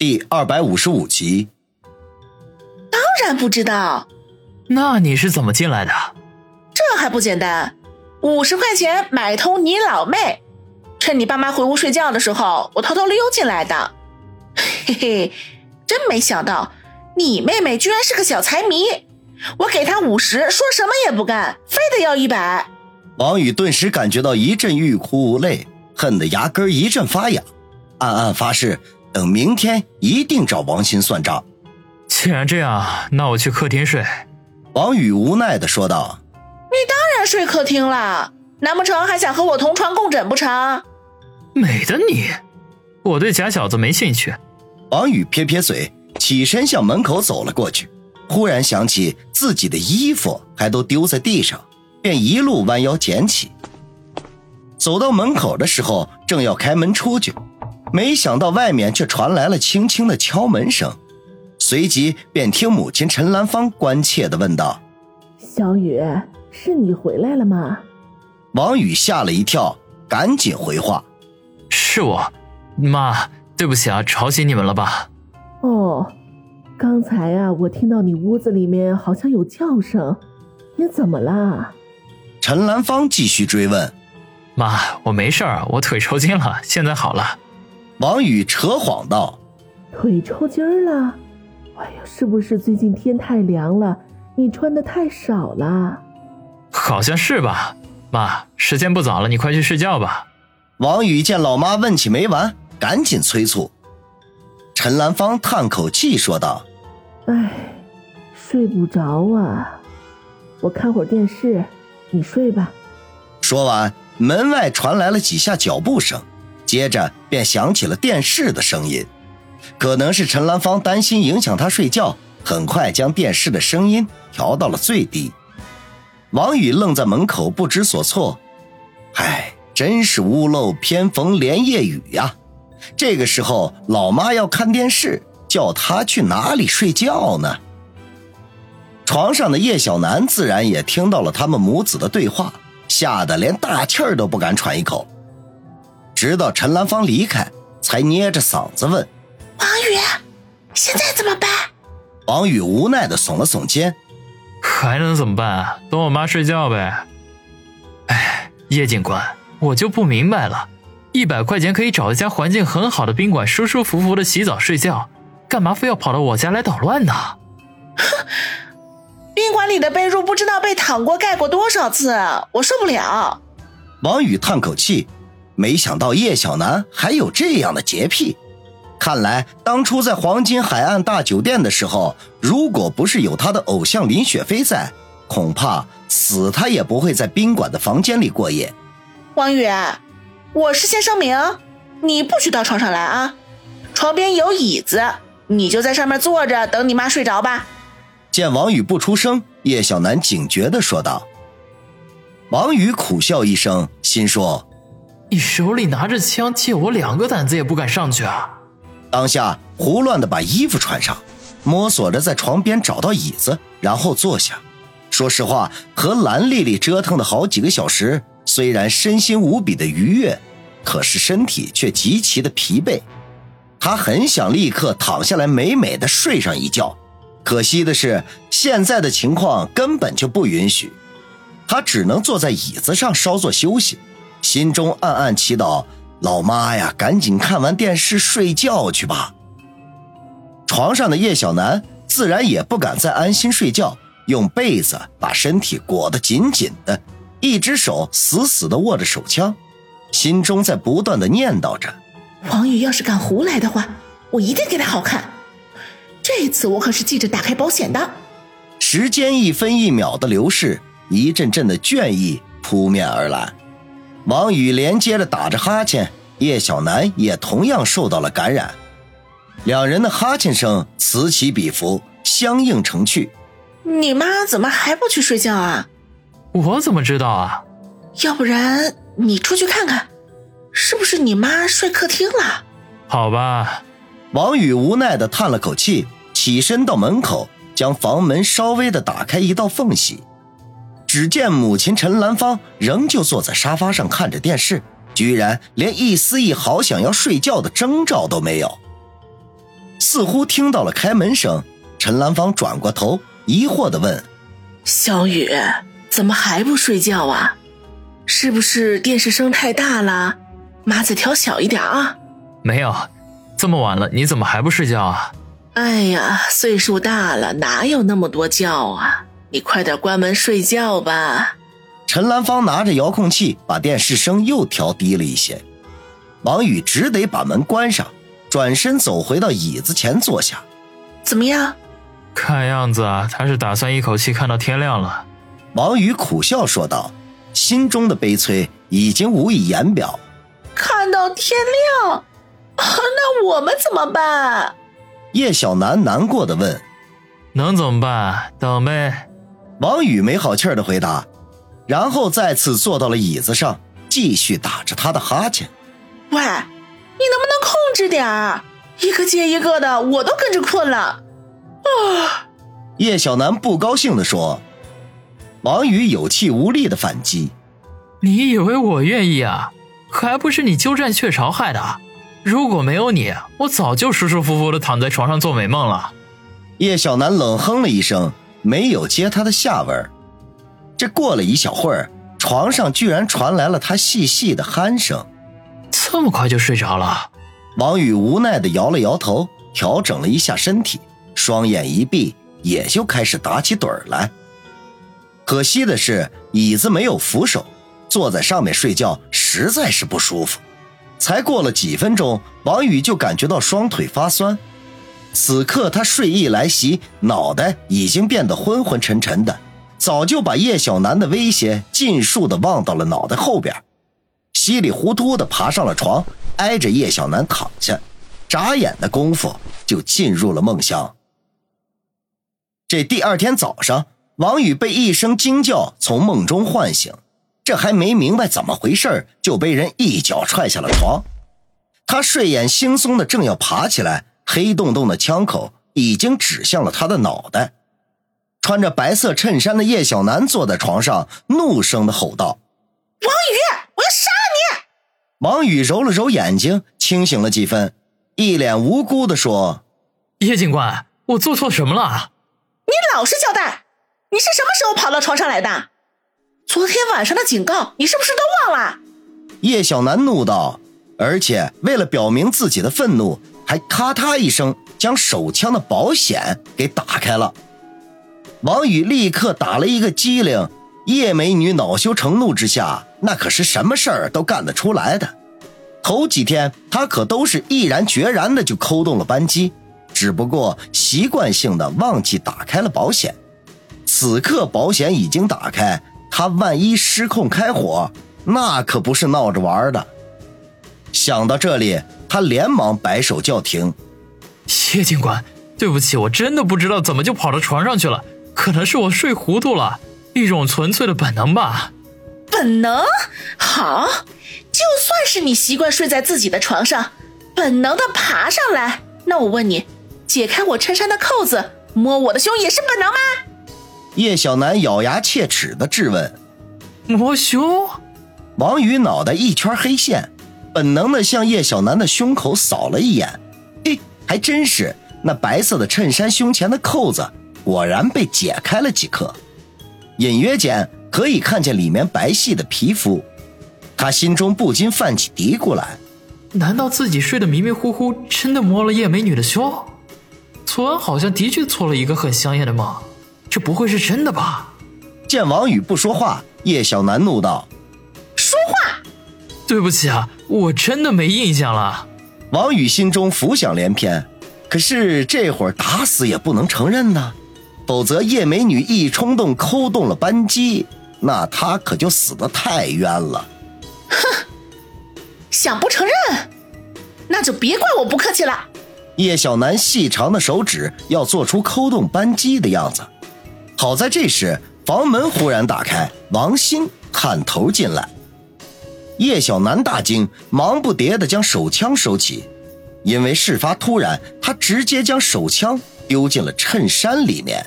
第二百五十五集。当然不知道，那你是怎么进来的？这还不简单，五十块钱买通你老妹，趁你爸妈回屋睡觉的时候，我偷偷溜进来的。嘿嘿，真没想到你妹妹居然是个小财迷，我给她五十，说什么也不干，非得要一百。王宇顿时感觉到一阵欲哭无泪，恨得牙根一阵发痒，暗暗发誓。等明天一定找王鑫算账。既然这样，那我去客厅睡。”王宇无奈的说道。“你当然睡客厅了，难不成还想和我同床共枕不成？”美的你，我对假小子没兴趣。王宇撇撇嘴，起身向门口走了过去。忽然想起自己的衣服还都丢在地上，便一路弯腰捡起。走到门口的时候，正要开门出去。没想到外面却传来了轻轻的敲门声，随即便听母亲陈兰芳关切的问道：“小雨，是你回来了吗？”王宇吓了一跳，赶紧回话：“是我，妈，对不起啊，吵醒你们了吧？”“哦，刚才啊，我听到你屋子里面好像有叫声，你怎么啦？”陈兰芳继续追问：“妈，我没事儿，我腿抽筋了，现在好了。”王宇扯谎道：“腿抽筋儿了？哎呀，是不是最近天太凉了？你穿的太少了？好像是吧。妈，时间不早了，你快去睡觉吧。”王宇见老妈问起没完，赶紧催促。陈兰芳叹口气说道：“哎，睡不着啊，我看会儿电视，你睡吧。”说完，门外传来了几下脚步声。接着便响起了电视的声音，可能是陈兰芳担心影响他睡觉，很快将电视的声音调到了最低。王宇愣在门口不知所措，唉，真是屋漏偏逢连夜雨呀！这个时候老妈要看电视，叫他去哪里睡觉呢？床上的叶小楠自然也听到了他们母子的对话，吓得连大气儿都不敢喘一口。直到陈兰芳离开，才捏着嗓子问：“王宇，现在怎么办？”王宇无奈的耸了耸肩：“还能怎么办？等我妈睡觉呗。”哎，叶警官，我就不明白了，一百块钱可以找一家环境很好的宾馆，舒舒服服的洗澡睡觉，干嘛非要跑到我家来捣乱呢？哼，宾馆里的被褥不知道被躺过盖过多少次，我受不了。王宇叹口气。没想到叶小楠还有这样的洁癖，看来当初在黄金海岸大酒店的时候，如果不是有他的偶像林雪飞在，恐怕死他也不会在宾馆的房间里过夜。王宇，我事先声明，你不许到床上来啊！床边有椅子，你就在上面坐着，等你妈睡着吧。见王宇不出声，叶小楠警觉地说道。王宇苦笑一声，心说。你手里拿着枪，借我两个胆子也不敢上去啊！当下胡乱的把衣服穿上，摸索着在床边找到椅子，然后坐下。说实话，和蓝丽丽折腾的好几个小时，虽然身心无比的愉悦，可是身体却极其的疲惫。他很想立刻躺下来美美的睡上一觉，可惜的是现在的情况根本就不允许，他只能坐在椅子上稍作休息。心中暗暗祈祷：“老妈呀，赶紧看完电视睡觉去吧。”床上的叶小楠自然也不敢再安心睡觉，用被子把身体裹得紧紧的，一只手死死地握着手枪，心中在不断地念叨着：“王宇要是敢胡来的话，我一定给他好看。这次我可是记着打开保险的。”时间一分一秒的流逝，一阵阵的倦意扑面而来。王宇连接着打着哈欠，叶小楠也同样受到了感染，两人的哈欠声此起彼伏，相映成趣。你妈怎么还不去睡觉啊？我怎么知道啊？要不然你出去看看，是不是你妈睡客厅了？好吧。王宇无奈的叹了口气，起身到门口，将房门稍微的打开一道缝隙。只见母亲陈兰芳仍旧坐在沙发上看着电视，居然连一丝一毫想要睡觉的征兆都没有。似乎听到了开门声。陈兰芳转过头，疑惑地问：“小雨，怎么还不睡觉啊？是不是电视声太大了？妈再调小一点啊。”“没有，这么晚了，你怎么还不睡觉啊？”“哎呀，岁数大了，哪有那么多觉啊？你快点关门睡觉吧。”陈兰芳拿着遥控器，把电视声又调低了一些。王宇只得把门关上，转身走回到椅子前坐下。怎么样？看样子啊，他是打算一口气看到天亮了。王宇苦笑说道，心中的悲催已经无以言表。看到天亮，那我们怎么办？叶小楠难过的问。能怎么办？等呗。王宇没好气的回答，然后再次坐到了椅子上，继续打着他的哈欠。喂，你能不能控制点儿？一个接一个的，我都跟着困了。啊！叶小楠不高兴地说。王宇有气无力的反击：“你以为我愿意啊？还不是你鸠占鹊巢害的！如果没有你，我早就舒舒服服的躺在床上做美梦了。”叶小楠冷哼了一声，没有接他的下文。这过了一小会儿，床上居然传来了他细细的鼾声。这么快就睡着了？王宇无奈地摇了摇头，调整了一下身体。双眼一闭，也就开始打起盹儿来。可惜的是，椅子没有扶手，坐在上面睡觉实在是不舒服。才过了几分钟，王宇就感觉到双腿发酸。此刻他睡意来袭，脑袋已经变得昏昏沉沉的，早就把叶小楠的威胁尽数的忘到了脑袋后边，稀里糊涂的爬上了床，挨着叶小楠躺下，眨眼的功夫就进入了梦乡。这第二天早上，王宇被一声惊叫从梦中唤醒，这还没明白怎么回事就被人一脚踹下了床。他睡眼惺忪的正要爬起来，黑洞洞的枪口已经指向了他的脑袋。穿着白色衬衫的叶小楠坐在床上，怒声的吼道：“王宇，我要杀了你！”王宇揉了揉眼睛，清醒了几分，一脸无辜的说：“叶警官，我做错什么了？”你老实交代，你是什么时候跑到床上来的？昨天晚上的警告，你是不是都忘了？叶小楠怒道，而且为了表明自己的愤怒，还咔嗒一声将手枪的保险给打开了。王宇立刻打了一个激灵，叶美女恼羞成怒之下，那可是什么事儿都干得出来的。头几天她可都是毅然决然的就扣动了扳机。只不过习惯性的忘记打开了保险，此刻保险已经打开，他万一失控开火，那可不是闹着玩的。想到这里，他连忙摆手叫停。谢警官，对不起，我真的不知道怎么就跑到床上去了，可能是我睡糊涂了，一种纯粹的本能吧。本能？好，就算是你习惯睡在自己的床上，本能的爬上来，那我问你。解开我衬衫的扣子，摸我的胸也是本能吗？叶小楠咬牙切齿的质问。摸胸？王宇脑袋一圈黑线，本能的向叶小楠的胸口扫了一眼。嘿，还真是，那白色的衬衫胸前的扣子果然被解开了几颗，隐约间可以看见里面白皙的皮肤。他心中不禁泛起嘀咕来：难道自己睡得迷迷糊糊，真的摸了叶美女的胸？昨晚好像的确做了一个很香艳的梦，这不会是真的吧？见王宇不说话，叶小楠怒道：“说话！对不起啊，我真的没印象了。”王宇心中浮想联翩，可是这会儿打死也不能承认呢，否则叶美女一冲动扣动了扳机，那他可就死得太冤了。哼，想不承认，那就别怪我不客气了。叶小楠细长的手指要做出扣动扳机的样子，好在这时房门忽然打开，王鑫探头进来。叶小楠大惊，忙不迭地将手枪收起，因为事发突然，他直接将手枪丢进了衬衫里面。